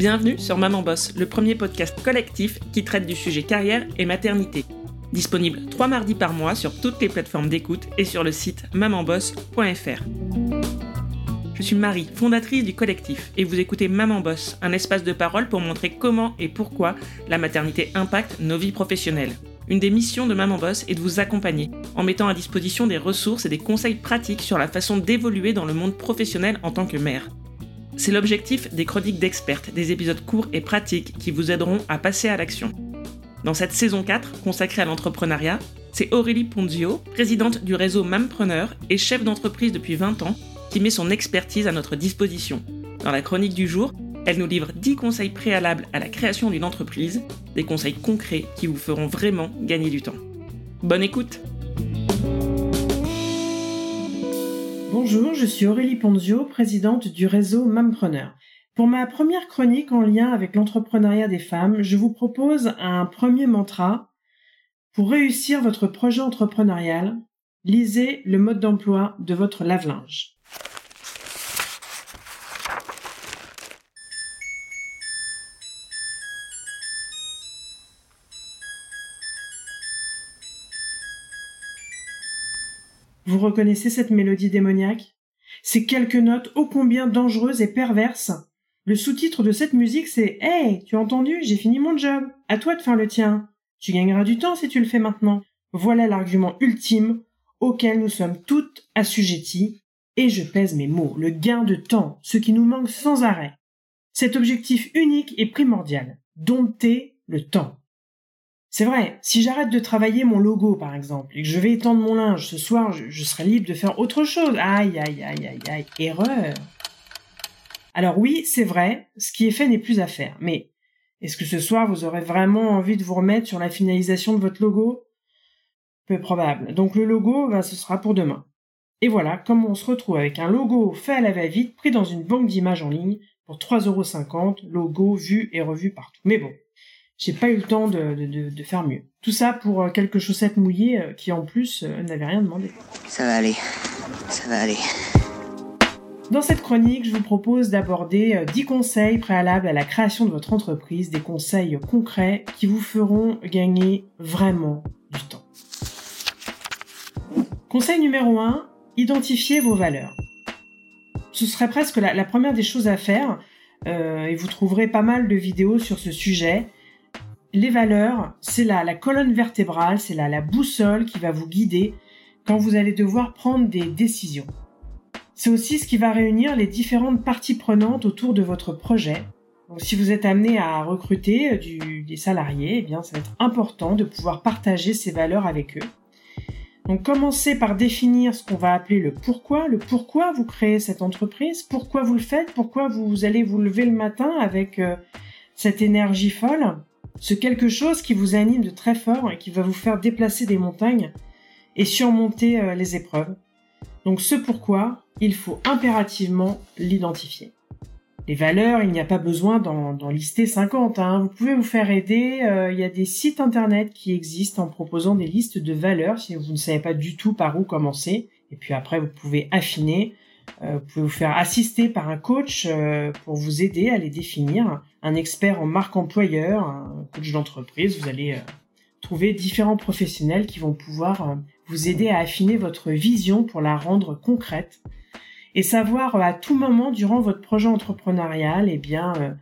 Bienvenue sur Maman Boss, le premier podcast collectif qui traite du sujet carrière et maternité. Disponible trois mardis par mois sur toutes les plateformes d'écoute et sur le site mamanboss.fr. Je suis Marie, fondatrice du collectif, et vous écoutez Maman Boss, un espace de parole pour montrer comment et pourquoi la maternité impacte nos vies professionnelles. Une des missions de Maman Boss est de vous accompagner en mettant à disposition des ressources et des conseils pratiques sur la façon d'évoluer dans le monde professionnel en tant que mère. C'est l'objectif des chroniques d'expertes, des épisodes courts et pratiques qui vous aideront à passer à l'action. Dans cette saison 4 consacrée à l'entrepreneuriat, c'est Aurélie Ponzio, présidente du réseau Mampreneur et chef d'entreprise depuis 20 ans, qui met son expertise à notre disposition. Dans la chronique du jour, elle nous livre 10 conseils préalables à la création d'une entreprise, des conseils concrets qui vous feront vraiment gagner du temps. Bonne écoute Bonjour, je suis Aurélie Ponzio, présidente du réseau Mampreneur. Pour ma première chronique en lien avec l'entrepreneuriat des femmes, je vous propose un premier mantra. Pour réussir votre projet entrepreneurial, lisez le mode d'emploi de votre lave-linge. Vous reconnaissez cette mélodie démoniaque? Ces quelques notes ô combien dangereuses et perverses Le sous-titre de cette musique c'est Hey, tu as entendu? J'ai fini mon job. À toi de faire le tien. Tu gagneras du temps si tu le fais maintenant. Voilà l'argument ultime auquel nous sommes toutes assujetties. Et je pèse mes mots, le gain de temps, ce qui nous manque sans arrêt. Cet objectif unique et primordial, dompter le temps. C'est vrai, si j'arrête de travailler mon logo, par exemple, et que je vais étendre mon linge ce soir, je, serai libre de faire autre chose. Aïe, aïe, aïe, aïe, aïe, erreur. Alors oui, c'est vrai, ce qui est fait n'est plus à faire. Mais est-ce que ce soir, vous aurez vraiment envie de vous remettre sur la finalisation de votre logo? Peu probable. Donc le logo, ben, ce sera pour demain. Et voilà, comme on se retrouve avec un logo fait à la va-vite, pris dans une banque d'images en ligne, pour 3,50€, logo vu et revu partout. Mais bon, j'ai pas eu le temps de, de, de, faire mieux. Tout ça pour euh, quelques chaussettes mouillées euh, qui en plus euh, n'avaient rien demandé. Ça va aller, ça va aller. Dans cette chronique, je vous propose d'aborder 10 conseils préalables à la création de votre entreprise, des conseils concrets qui vous feront gagner vraiment du temps. Conseil numéro 1, identifiez vos valeurs. Ce serait presque la, première des choses à faire, et vous trouverez pas mal de vidéos sur ce sujet les valeurs, c'est la, la colonne vertébrale, c'est la, la boussole qui va vous guider quand vous allez devoir prendre des décisions. C'est aussi ce qui va réunir les différentes parties prenantes autour de votre projet. Donc, si vous êtes amené à recruter du, des salariés, eh bien, ça va être important de pouvoir partager ces valeurs avec eux. Donc, commencez par définir ce qu'on va appeler le pourquoi, le pourquoi vous créez cette entreprise, pourquoi vous le faites, pourquoi vous allez vous lever le matin avec euh, cette énergie folle ce quelque chose qui vous anime de très fort et qui va vous faire déplacer des montagnes et surmonter euh, les épreuves. Donc ce pourquoi, il faut impérativement l'identifier. Les valeurs, il n'y a pas besoin d'en lister 50. Hein. Vous pouvez vous faire aider. Euh, il y a des sites internet qui existent en proposant des listes de valeurs si vous ne savez pas du tout par où commencer. Et puis après, vous pouvez affiner. Euh, vous pouvez vous faire assister par un coach pour vous aider à les définir un expert en marque employeur, un coach d'entreprise. Vous allez euh, trouver différents professionnels qui vont pouvoir euh, vous aider à affiner votre vision pour la rendre concrète et savoir euh, à tout moment durant votre projet entrepreneurial, eh bien,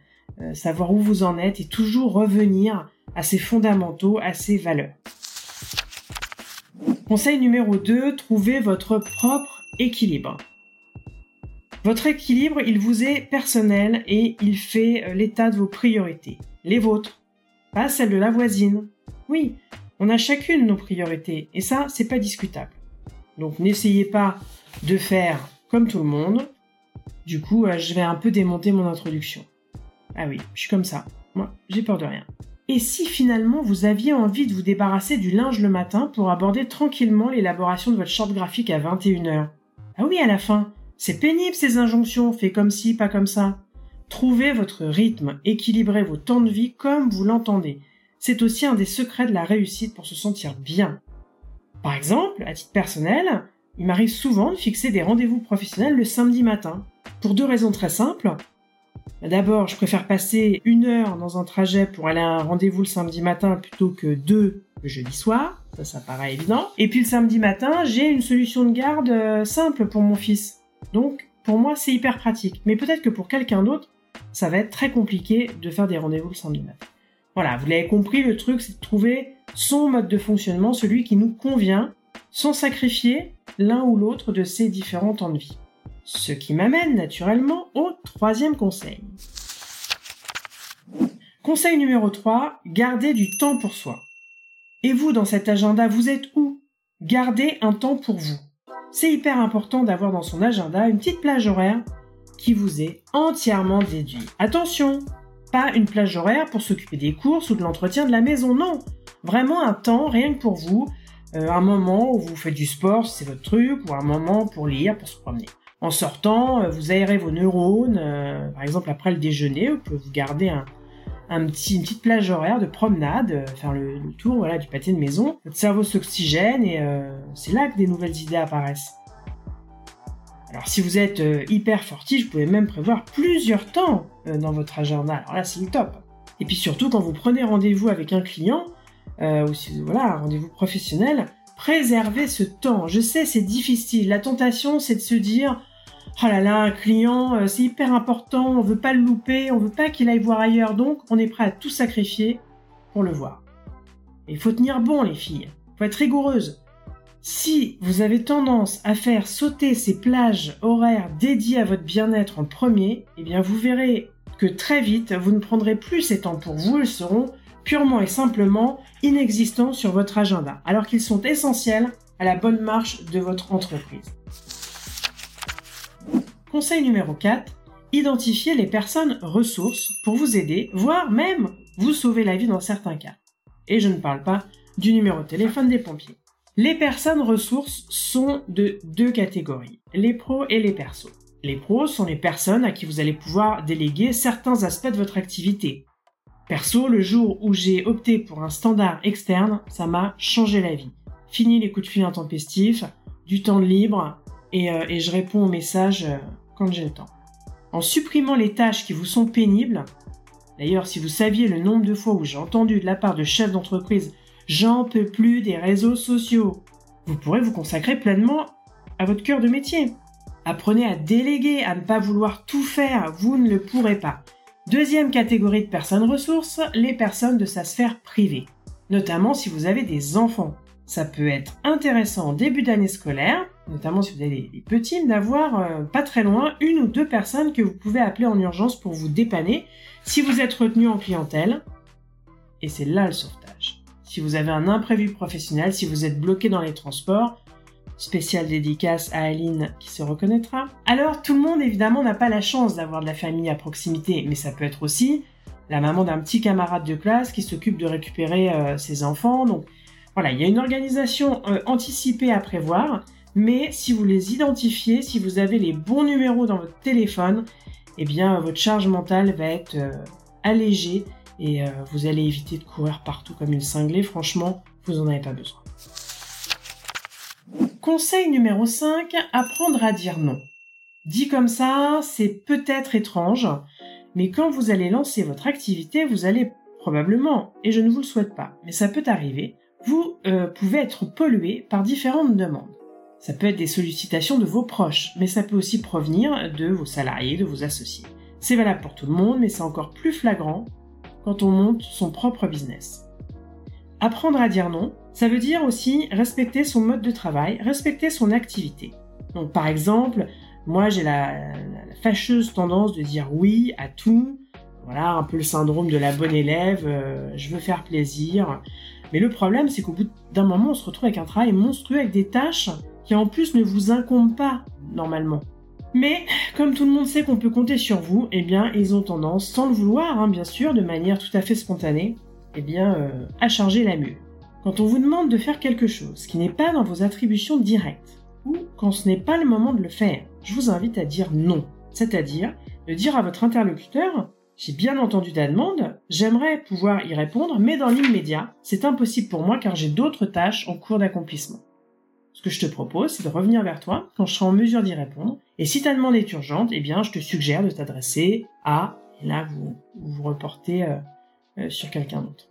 savoir où vous en êtes et toujours revenir à ces fondamentaux, à ces valeurs. Conseil numéro 2, trouvez votre propre équilibre. Votre équilibre, il vous est personnel et il fait euh, l'état de vos priorités. Les vôtres, pas celles de la voisine. Oui, on a chacune nos priorités et ça, c'est pas discutable. Donc n'essayez pas de faire comme tout le monde. Du coup, euh, je vais un peu démonter mon introduction. Ah oui, je suis comme ça. Moi, j'ai peur de rien. Et si finalement vous aviez envie de vous débarrasser du linge le matin pour aborder tranquillement l'élaboration de votre short graphique à 21h Ah oui, à la fin, c'est pénible ces injonctions, fait comme ci, pas comme ça. Trouvez votre rythme, équilibrez vos temps de vie comme vous l'entendez. C'est aussi un des secrets de la réussite pour se sentir bien. Par exemple, à titre personnel, il m'arrive souvent de fixer des rendez-vous professionnels le samedi matin. Pour deux raisons très simples. D'abord, je préfère passer une heure dans un trajet pour aller à un rendez-vous le samedi matin plutôt que deux le jeudi soir. Ça, ça paraît évident. Et puis le samedi matin, j'ai une solution de garde euh, simple pour mon fils. Donc, pour moi, c'est hyper pratique. Mais peut-être que pour quelqu'un d'autre, ça va être très compliqué de faire des rendez-vous le samedi matin. Voilà, vous l'avez compris, le truc, c'est de trouver son mode de fonctionnement, celui qui nous convient, sans sacrifier l'un ou l'autre de ces différents temps de vie. Ce qui m'amène naturellement au troisième conseil. Conseil numéro 3, gardez du temps pour soi. Et vous, dans cet agenda, vous êtes où? Gardez un temps pour vous. C'est hyper important d'avoir dans son agenda une petite plage horaire qui vous est entièrement dédiée. Attention, pas une plage horaire pour s'occuper des courses ou de l'entretien de la maison, non. Vraiment un temps rien que pour vous, euh, un moment où vous faites du sport, si c'est votre truc, ou un moment pour lire, pour se promener. En sortant, euh, vous aérez vos neurones, euh, par exemple après le déjeuner, vous pouvez vous garder un, petit, une petite plage horaire de promenade, euh, faire le, tour voilà, du pâté de maison. Votre cerveau s'oxygène et c'est là que des nouvelles idées apparaissent. Alors si vous êtes hyper fortiche, vous pouvez même prévoir plusieurs temps dans votre agenda. Alors là, c'est le top. Et puis surtout, quand vous prenez rendez-vous avec un client, ou si voilà, un rendez-vous professionnel, préservez ce temps. Je sais, c'est difficile. La tentation, c'est de se dire oh là là, un client, euh, c'est hyper important, on veut pas le louper, on veut pas qu'il aille voir ailleurs, donc on est prêt à tout sacrifier pour le voir. il faut tenir bon, les filles. Faut être rigoureuse. Si vous avez tendance à faire sauter ces plages horaires dédiées à votre bien-être en premier, eh bien vous verrez que très vite, vous ne prendrez plus ces temps pour vous, ils seront purement et simplement inexistants sur votre agenda, alors qu'ils sont essentiels à la bonne marche de votre entreprise. Conseil numéro 4, identifiez les personnes ressources pour vous aider, voire même vous sauver la vie dans certains cas. Et je ne parle pas du numéro de téléphone des pompiers. Les personnes ressources sont de deux catégories, les pros et les persos. Les pros sont les personnes à qui vous allez pouvoir déléguer certains aspects de votre activité. Perso, le jour où j'ai opté pour un standard externe, ça m'a changé la vie. Fini les coups de fil intempestifs, du temps libre, euh, et, je réponds aux messages euh, quand j'ai le temps. En supprimant les tâches qui vous sont pénibles, d'ailleurs si vous saviez le nombre de fois où j'ai entendu de la part de chefs d'entreprise j'en peux plus des réseaux sociaux, vous pourrez vous consacrer pleinement à votre cœur de métier. Apprenez à déléguer, à ne pas vouloir tout faire, vous ne le pourrez pas. Deuxième catégorie de personnes ressources, les personnes de sa sphère privée, notamment si vous avez des enfants. Ça peut être intéressant en début d'année scolaire, notamment si vous avez des, petits, d'avoir euh, pas très loin une ou deux personnes que vous pouvez appeler en urgence pour vous dépanner si vous êtes retenu en clientèle. Et c'est là le sauvetage. Si vous avez un imprévu professionnel, si vous êtes bloqué dans les transports, spécial dédicace à Aline qui se reconnaîtra. Alors tout le monde évidemment n'a pas la chance d'avoir de la famille à proximité, mais ça peut être aussi la maman d'un petit camarade de classe qui s'occupe de récupérer euh, ses enfants. Donc voilà, il y a une organisation euh, anticipée à prévoir mais si vous les identifiez, si vous avez les bons numéros dans votre téléphone, eh bien votre charge mentale va être euh, allégée et euh, vous allez éviter de courir partout comme une cinglée. Franchement, vous n'en avez pas besoin. Conseil numéro 5, apprendre à dire non. Dit comme ça, c'est peut-être étrange, mais quand vous allez lancer votre activité, vous allez probablement, et je ne vous le souhaite pas, mais ça peut arriver, vous euh, pouvez être pollué par différentes demandes. Ça peut être des sollicitations de vos proches, mais ça peut aussi provenir de vos salariés, de vos associés. C'est valable pour tout le monde, mais c'est encore plus flagrant quand on monte son propre business. Apprendre à dire non, ça veut dire aussi respecter son mode de travail, respecter son activité. Donc par exemple, moi j'ai la, fâcheuse tendance de dire oui à tout, voilà un peu le syndrome de la bonne élève, euh, je veux faire plaisir. Mais le problème c'est qu'au bout d'un moment on se retrouve avec un travail monstrueux avec des tâches qui en plus ne vous incombe pas normalement. Mais comme tout le monde sait qu'on peut compter sur vous, eh bien ils ont tendance, sans le vouloir hein, bien sûr, de manière tout à fait spontanée, eh bien euh, à charger la mue. Quand on vous demande de faire quelque chose qui n'est pas dans vos attributions directes, ou quand ce n'est pas le moment de le faire, je vous invite à dire non. C'est-à-dire de dire à votre interlocuteur j'ai bien entendu ta demande, j'aimerais pouvoir y répondre, mais dans l'immédiat, c'est impossible pour moi car j'ai d'autres tâches en cours d'accomplissement. Ce que je te propose, c'est de revenir vers toi quand je serai en mesure d'y répondre. Et si ta demande est urgente, eh bien, je te suggère de t'adresser à Et là, vous vous reportez sur quelqu'un d'autre.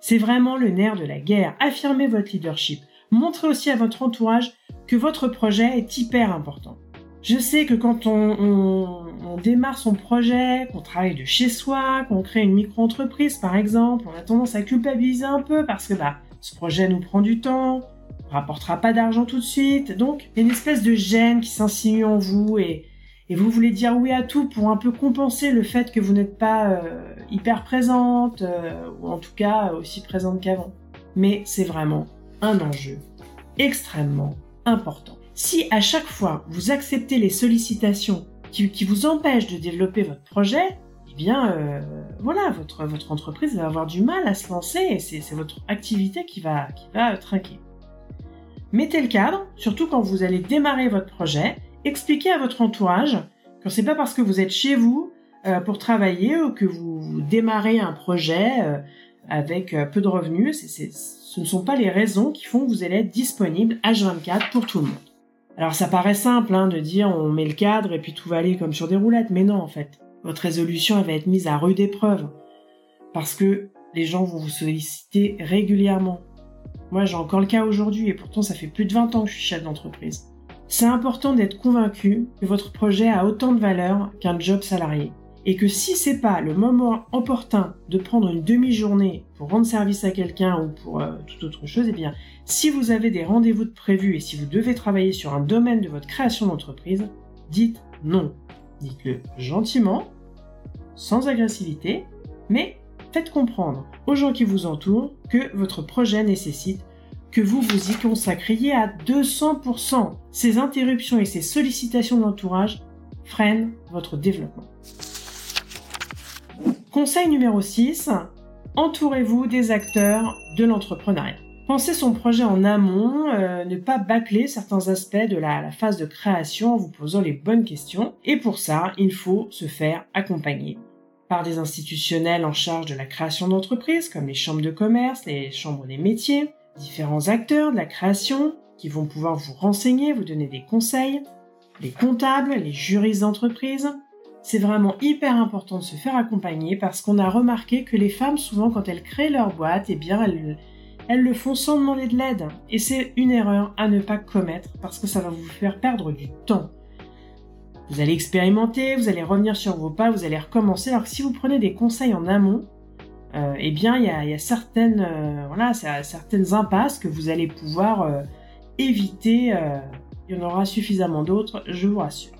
C'est vraiment le nerf de la guerre. Affirmez votre leadership. Montrez aussi à votre entourage que votre projet est hyper important. Je sais que quand on, démarre son projet, qu'on travaille de chez soi, qu'on crée une micro-entreprise par exemple, on a tendance à culpabiliser un peu parce que bah, ce projet nous prend du temps, rapportera pas d'argent tout de suite, donc il y a une espèce de gêne qui s'insinue en vous et, vous voulez dire oui à tout pour un peu compenser le fait que vous n'êtes pas euh, hyper présente, euh, ou en tout cas aussi présente qu'avant. Mais c'est vraiment un enjeu extrêmement important. Si à chaque fois vous acceptez les sollicitations qui, vous empêchent de développer votre projet, eh bien euh, voilà, votre, entreprise va avoir du mal à se lancer et c'est votre activité qui va, qui va trinquer. Mettez le cadre, surtout quand vous allez démarrer votre projet, expliquez à votre entourage que c'est pas parce que vous êtes chez vous euh, pour travailler ou que vous démarrez un projet euh, avec peu de revenus, ce ne sont pas les raisons qui font que vous allez être disponible H24 pour tout le monde. Alors ça paraît simple hein, de dire on met le cadre et puis tout va aller comme sur des roulettes, mais non en fait. Votre résolution va être mise à rude épreuve parce que les gens vont vous solliciter régulièrement. Moi j'ai encore le cas aujourd'hui et pourtant ça fait plus de 20 ans que je suis chef d'entreprise. C'est important d'être convaincu que votre projet a autant de valeur qu'un job salarié et que si c'est pas le moment opportun de prendre une demi-journée pour rendre service à quelqu'un ou pour euh, toute autre chose, eh bien, si vous avez des rendez-vous de prévus et si vous devez travailler sur un domaine de votre création d'entreprise, dites non. Dites-le gentiment, sans agressivité, mais faites comprendre aux gens qui vous entourent que votre projet nécessite que vous vous y consacriez à 200%. Ces interruptions et ces sollicitations d'entourage freinent votre développement. Conseil numéro 6, entourez-vous des acteurs de l'entrepreneuriat. Pensez son projet en amont, euh, ne pas bâcler certains aspects de la, phase de création en vous posant les bonnes questions. Et pour ça, il faut se faire accompagner par des institutionnels en charge de la création d'entreprise, comme les chambres de commerce, les chambres des métiers, différents acteurs de la création qui vont pouvoir vous renseigner, vous donner des conseils, les comptables, les juristes d'entreprise, c'est vraiment hyper important de se faire accompagner parce qu'on a remarqué que les femmes, souvent, quand elles créent leur boîte, eh bien, elles, le font sans demander de l'aide. Et c'est une erreur à ne pas commettre parce que ça va vous faire perdre du temps. Vous allez expérimenter, vous allez revenir sur vos pas, vous allez recommencer. Alors que si vous prenez des conseils en amont, euh, eh bien, il y a, certaines, euh, voilà, certaines impasses que vous allez pouvoir euh, éviter. il y en aura suffisamment d'autres, je vous rassure.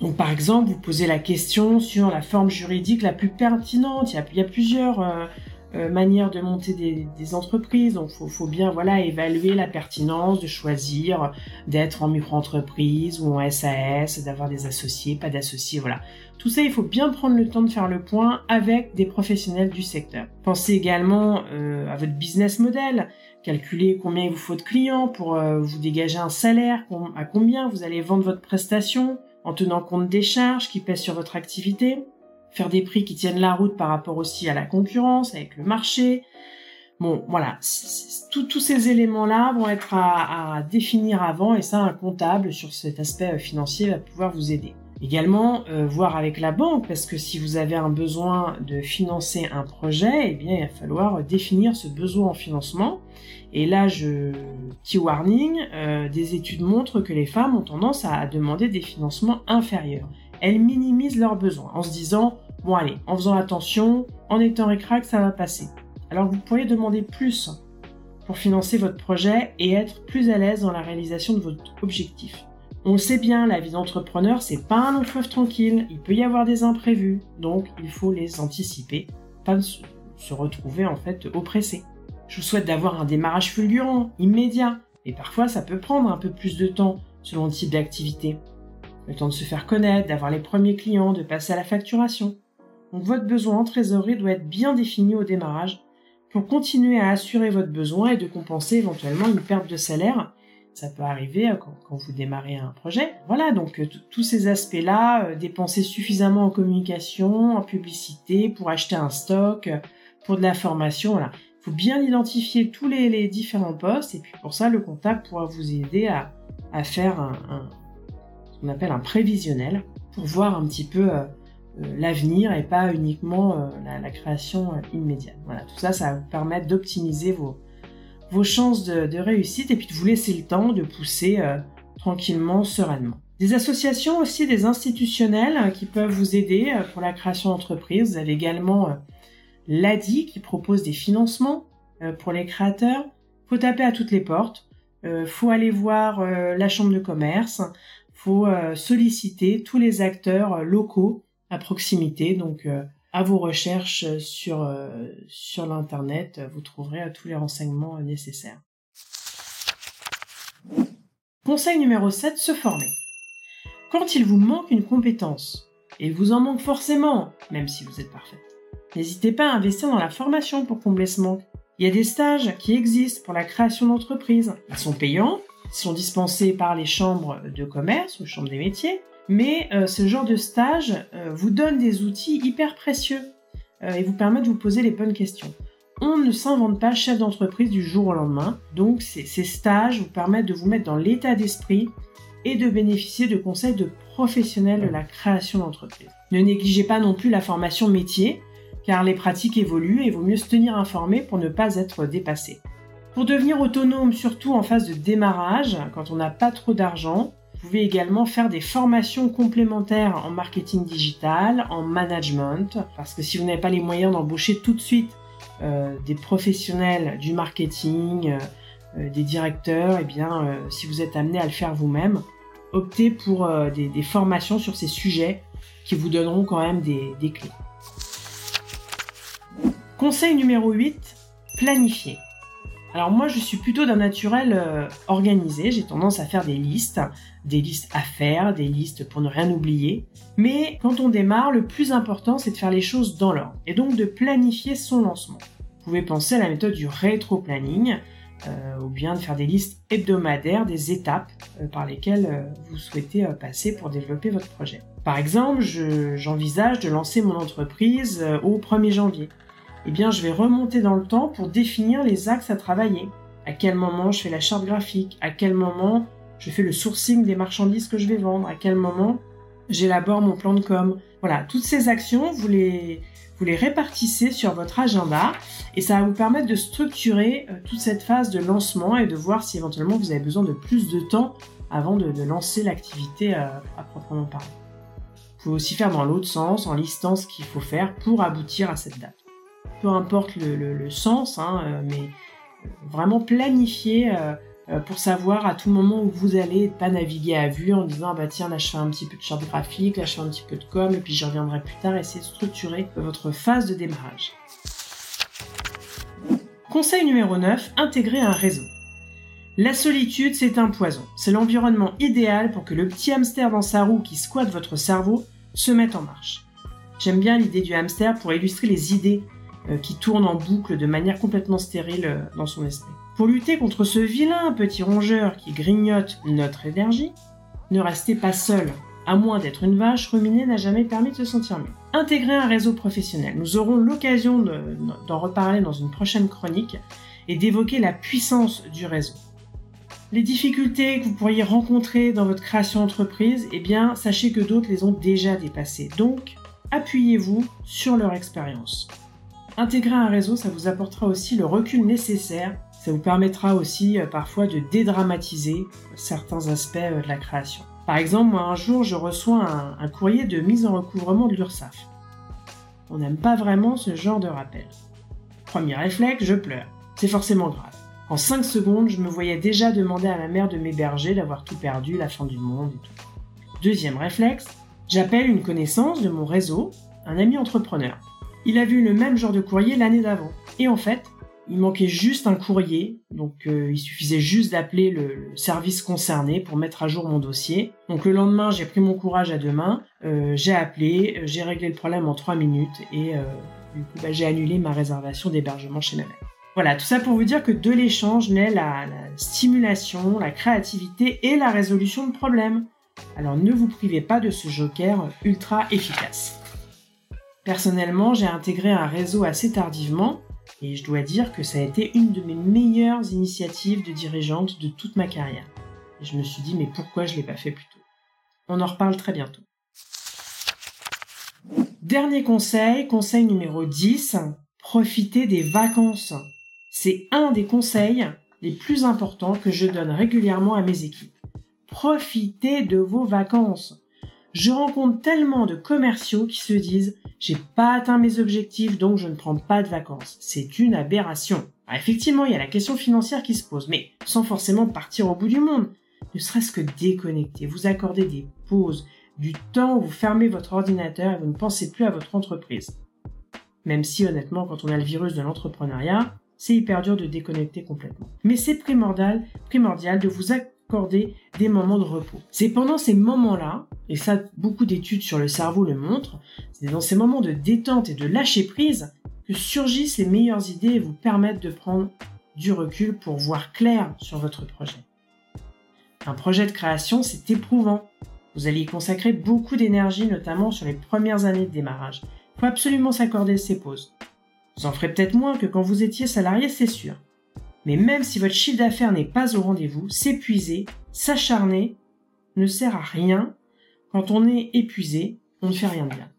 Donc par exemple, vous posez la question sur la forme juridique la plus pertinente. Il y a, plusieurs manières de monter des, entreprises. Donc il faut, bien voilà évaluer la pertinence de choisir d'être en micro-entreprise ou en SAS, d'avoir des associés, pas d'associés, voilà. Tout ça, il faut bien prendre le temps de faire le point avec des professionnels du secteur. Pensez également euh, à votre business model. Calculez combien il vous faut de clients pour vous dégager un salaire, à combien vous allez vendre votre prestation en tenant compte des charges qui pèsent sur votre activité, faire des prix qui tiennent la route par rapport aussi à la concurrence, avec le marché. Bon, voilà, tous ces éléments-là vont être à, définir avant et ça, un comptable sur cet aspect euh, financier va pouvoir vous aider. Également, euh, voir avec la banque, parce que si vous avez un besoin de financer un projet, eh bien, il va falloir définir ce besoin en financement. Et là, je, petit warning, euh, des études montrent que les femmes ont tendance à demander des financements inférieurs. Elles minimisent leurs besoins en se disant, bon allez, en faisant attention, en étant récrac, ça va passer. Alors vous pourriez demander plus pour financer votre projet et être plus à l'aise dans la réalisation de votre objectif. On le sait bien, la vie d'entrepreneur, c'est pas un long fleuve tranquille, il peut y avoir des imprévus, donc il faut les anticiper, pas se retrouver en fait oppressé. Je vous souhaite d'avoir un démarrage fulgurant, immédiat, mais parfois ça peut prendre un peu plus de temps selon le type d'activité. Le temps de se faire connaître, d'avoir les premiers clients, de passer à la facturation. Donc votre besoin en trésorerie doit être bien défini au démarrage pour continuer à assurer votre besoin et de compenser éventuellement une perte de salaire ça peut arriver euh, quand, vous démarrez un projet. Voilà, donc euh, tous ces aspects-là, euh, dépenser suffisamment en communication, en publicité, pour acheter un stock, pour de la formation, voilà. Il faut bien identifier tous les, différents postes et puis pour ça, le comptable pourra vous aider à, faire un, qu'on appelle un prévisionnel pour voir un petit peu l'avenir et pas uniquement la, création immédiate. Voilà, tout ça, ça va vous permettre d'optimiser vos, chances de, de, réussite et puis de vous laisser le temps de pousser tranquillement, sereinement. Des associations aussi, des institutionnels qui peuvent vous aider pour la création d'entreprise. Vous avez également l'ADI qui propose des financements pour les créateurs. Faut taper à toutes les portes. Euh, faut aller voir euh, la chambre de commerce, faut euh, solliciter tous les acteurs locaux à proximité. Donc à vos recherches sur sur l'internet, vous trouverez tous les renseignements nécessaires. Conseil numéro 7, se former. Quand il vous manque une compétence, et vous en manque forcément, même si vous êtes parfaite, n'hésitez pas à investir dans la formation pour combler ce manque. Il y a des stages qui existent pour la création d'entreprises. Ils sont payants, sont dispensés par les chambres de commerce ou chambres des métiers, mais euh, ce genre de stage euh, vous donne des outils hyper précieux euh, et vous permet de vous poser les bonnes questions. On ne s'invente pas chef d'entreprise du jour au lendemain, donc ces, stages vous permettent de vous mettre dans l'état d'esprit et de bénéficier de conseils de professionnels de la création d'entreprise. Ne négligez pas non plus la formation métier, car les pratiques évoluent et vaut mieux se tenir informé pour ne pas être dépassé. Pour devenir autonome, surtout en phase de démarrage, quand on n'a pas trop d'argent, vous pouvez également faire des formations complémentaires en marketing digital, en management, parce que si vous n'avez pas les moyens d'embaucher tout de suite euh, des professionnels du marketing, euh, des directeurs, et eh bien, euh, si vous êtes amené à le faire vous-même, optez pour des, formations sur ces sujets qui vous donneront quand même des clés. Conseil numéro 8, planifier. Alors moi je suis plutôt d'un naturel euh, organisé, j'ai tendance à faire des listes, des listes à faire, des listes pour ne rien oublier. Mais quand on démarre, le plus important c'est de faire les choses dans l'ordre et donc de planifier son lancement. Vous pouvez penser à la méthode du rétro-planning euh, ou bien de faire des listes hebdomadaires des étapes euh, par lesquelles vous souhaitez passer pour développer votre projet. Par exemple, j'envisage de lancer mon entreprise au 1er janvier eh bien je vais remonter dans le temps pour définir les axes à travailler. À quel moment je fais la charte graphique, à quel moment je fais le sourcing des marchandises que je vais vendre, à quel moment j'élabore mon plan de com? Voilà, toutes ces actions, vous les, répartissez sur votre agenda et ça va vous permettre de structurer euh, toute cette phase de lancement et de voir si éventuellement vous avez besoin de plus de temps avant de, lancer l'activité euh, à proprement parler. Vous pouvez aussi faire dans l'autre sens en listant ce qu'il faut faire pour aboutir à cette date peu importe le, sens, hein, euh, mais euh, vraiment planifier euh, pour savoir à tout moment où vous allez pas naviguer à vue en disant ah bah tiens là je fais un petit peu de charte graphique, là je fais un petit peu de com et puis je reviendrai plus tard essayer de structurer votre phase de démarrage. Conseil numéro 9, intégrer un réseau. La solitude, c'est un poison. C'est l'environnement idéal pour que le petit hamster dans sa roue qui squatte votre cerveau se mette en marche. J'aime bien l'idée du hamster pour illustrer les idées qui tourne en boucle de manière complètement stérile euh, dans son esprit. Pour lutter contre ce vilain petit rongeur qui grignote notre énergie, ne restez pas seul. À moins d'être une vache, ruminer n'a jamais permis de se sentir mieux. Intégrer un réseau professionnel. Nous aurons l'occasion d'en reparler dans une prochaine chronique et d'évoquer la puissance du réseau. Les difficultés que vous pourriez rencontrer dans votre création d'entreprise, eh bien, sachez que d'autres les ont déjà dépassées. Donc, appuyez-vous sur leur expérience. Intégrer un réseau, ça vous apportera aussi le recul nécessaire. Ça vous permettra aussi euh, parfois de dédramatiser certains aspects euh, de la création. Par exemple, moi un jour, je reçois un, courrier de mise en recouvrement de l'URSSAF. On n'aime pas vraiment ce genre de rappel. Premier réflexe, je pleure. C'est forcément grave. En 5 secondes, je me voyais déjà demander à ma mère de m'héberger, d'avoir tout perdu, la fin du monde et tout. Deuxième réflexe, j'appelle une connaissance de mon réseau, un ami entrepreneur. Il a vu le même genre de courrier l'année d'avant. Et en fait, il manquait juste un courrier, donc euh, il suffisait juste d'appeler le, service concerné pour mettre à jour mon dossier. Donc le lendemain, j'ai pris mon courage à deux mains, euh, j'ai appelé, euh, j'ai réglé le problème en trois minutes et du coup, bah, j'ai annulé ma réservation d'hébergement chez ma mère. Voilà, tout ça pour vous dire que de l'échange naît la, la stimulation, la créativité et la résolution de problèmes. Alors ne vous privez pas de ce joker ultra efficace. Personnellement, j'ai intégré un réseau assez tardivement et je dois dire que ça a été une de mes meilleures initiatives de dirigeante de toute ma carrière. Je me suis dit mais pourquoi je l'ai pas fait plus tôt? On en reparle très bientôt. Dernier conseil, conseil numéro 10, profitez des vacances. C'est un des conseils les plus importants que je donne régulièrement à mes équipes. Profitez de vos vacances. Je rencontre tellement de commerciaux qui se disent j'ai pas atteint mes objectifs donc je ne prends pas de vacances. C'est une aberration. effectivement, il y a la question financière qui se pose, mais sans forcément partir au bout du monde. Ne serait-ce que déconnecter, vous accorder des pauses, du temps où vous fermez votre ordinateur et vous ne pensez plus à votre entreprise. Même si honnêtement, quand on a le virus de l'entrepreneuriat, c'est hyper dur de déconnecter complètement. Mais c'est primordial, primordial de vous accorder des moments de repos. C'est pendant ces moments-là, et ça beaucoup d'études sur le cerveau le montrent, c'est dans ces moments de détente et de lâcher prise que surgissent les meilleures idées et vous permettent de prendre du recul pour voir clair sur votre projet. Un projet de création, c'est éprouvant. Vous allez y consacrer beaucoup d'énergie, notamment sur les premières années de démarrage. Il faut absolument s'accorder ces pauses. Vous en ferez peut-être moins que quand vous étiez salarié, c'est sûr. Mais même si votre chiffre d'affaires n'est pas au rendez-vous, s'épuiser, s'acharner ne sert à rien. Quand on est épuisé, on ne fait rien de bien.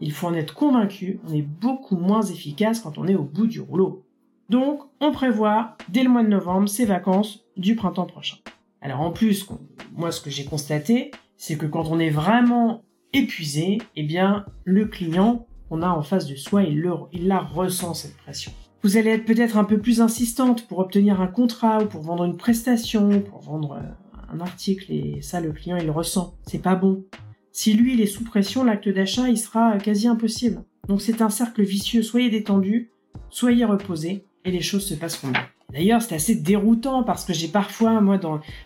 Il faut en être convaincu, on est beaucoup moins efficace quand on est au bout du rouleau. Donc, on prévoit dès le mois de novembre ses vacances du printemps prochain. Alors en plus, moi ce que j'ai constaté, c'est que quand on est vraiment épuisé, eh bien le client on a en face de soi, il, il la ressent cette pression. Vous allez être peut-être un peu plus insistante pour obtenir un contrat ou pour vendre une prestation, pour vendre euh, un article et ça le client il le ressent. C'est pas bon. Si lui il est sous pression, l'acte d'achat il sera quasi impossible. Donc c'est un cercle vicieux. Soyez détendu, soyez reposé et les choses se passeront bien. D'ailleurs, c'est assez déroutant parce que j'ai parfois, moi,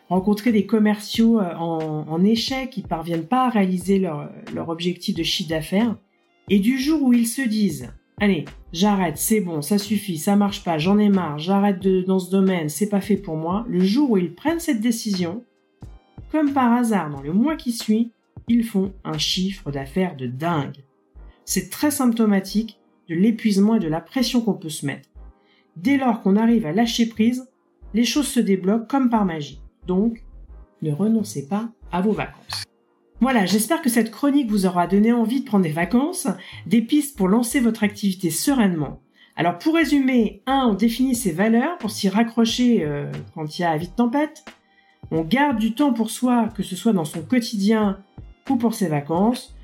rencontré des commerciaux euh, en, échec qui parviennent pas à réaliser leur objectif de chiffre d'affaires et du jour où ils se disent Allez, j'arrête, c'est bon, ça suffit, ça marche pas, j'en ai marre, j'arrête dans ce domaine, c'est pas fait pour moi, le jour où ils prennent cette décision, comme par hasard dans le mois qui suit, ils font un chiffre d'affaires de dingue. C'est très symptomatique de l'épuisement et de la pression qu'on peut se mettre. Dès lors qu'on arrive à lâcher prise, les choses se débloquent comme par magie. Donc, ne renoncez pas à vos vacances. Voilà, j'espère que cette chronique vous aura donné envie de prendre des vacances, des pistes pour lancer votre activité sereinement. Alors pour résumer, 1. On définit ses valeurs pour s'y raccrocher euh, quand il y a vite tempête. On garde du temps pour soi, que ce soit dans son quotidien ou pour ses vacances.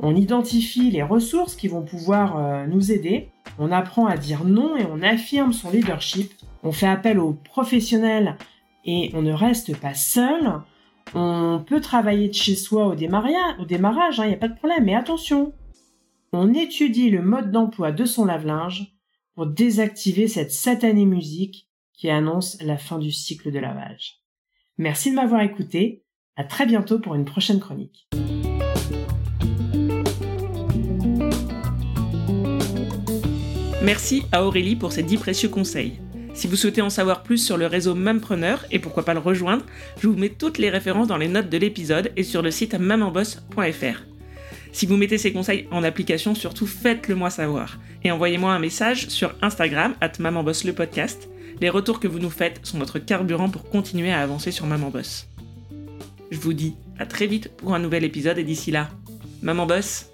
On identifie les ressources qui vont pouvoir euh, nous aider. On apprend à dire non et on affirme son leadership. On fait appel aux professionnels et on ne reste pas seul. On peut travailler de chez soi au, démarrage, il n'y a pas de problème, mais attention, on étudie le mode d'emploi de son lave-linge pour désactiver cette satanée musique qui annonce la fin du cycle de lavage. Merci de m'avoir écouté, à très bientôt pour une prochaine chronique. Merci à Aurélie pour ses dix précieux conseils. Si vous souhaitez en savoir plus sur le réseau Mumpreneur et pourquoi pas le rejoindre, je vous mets toutes les références dans les notes de l'épisode et sur le site mamanboss.fr. Si vous mettez ces conseils en application, surtout faites-le moi savoir. Et envoyez-moi un message sur Instagram, at mamanboss le podcast. Les retours que vous nous faites sont notre carburant pour continuer à avancer sur Maman Boss. Je vous dis à très vite pour un nouvel épisode et d'ici là, Maman Boss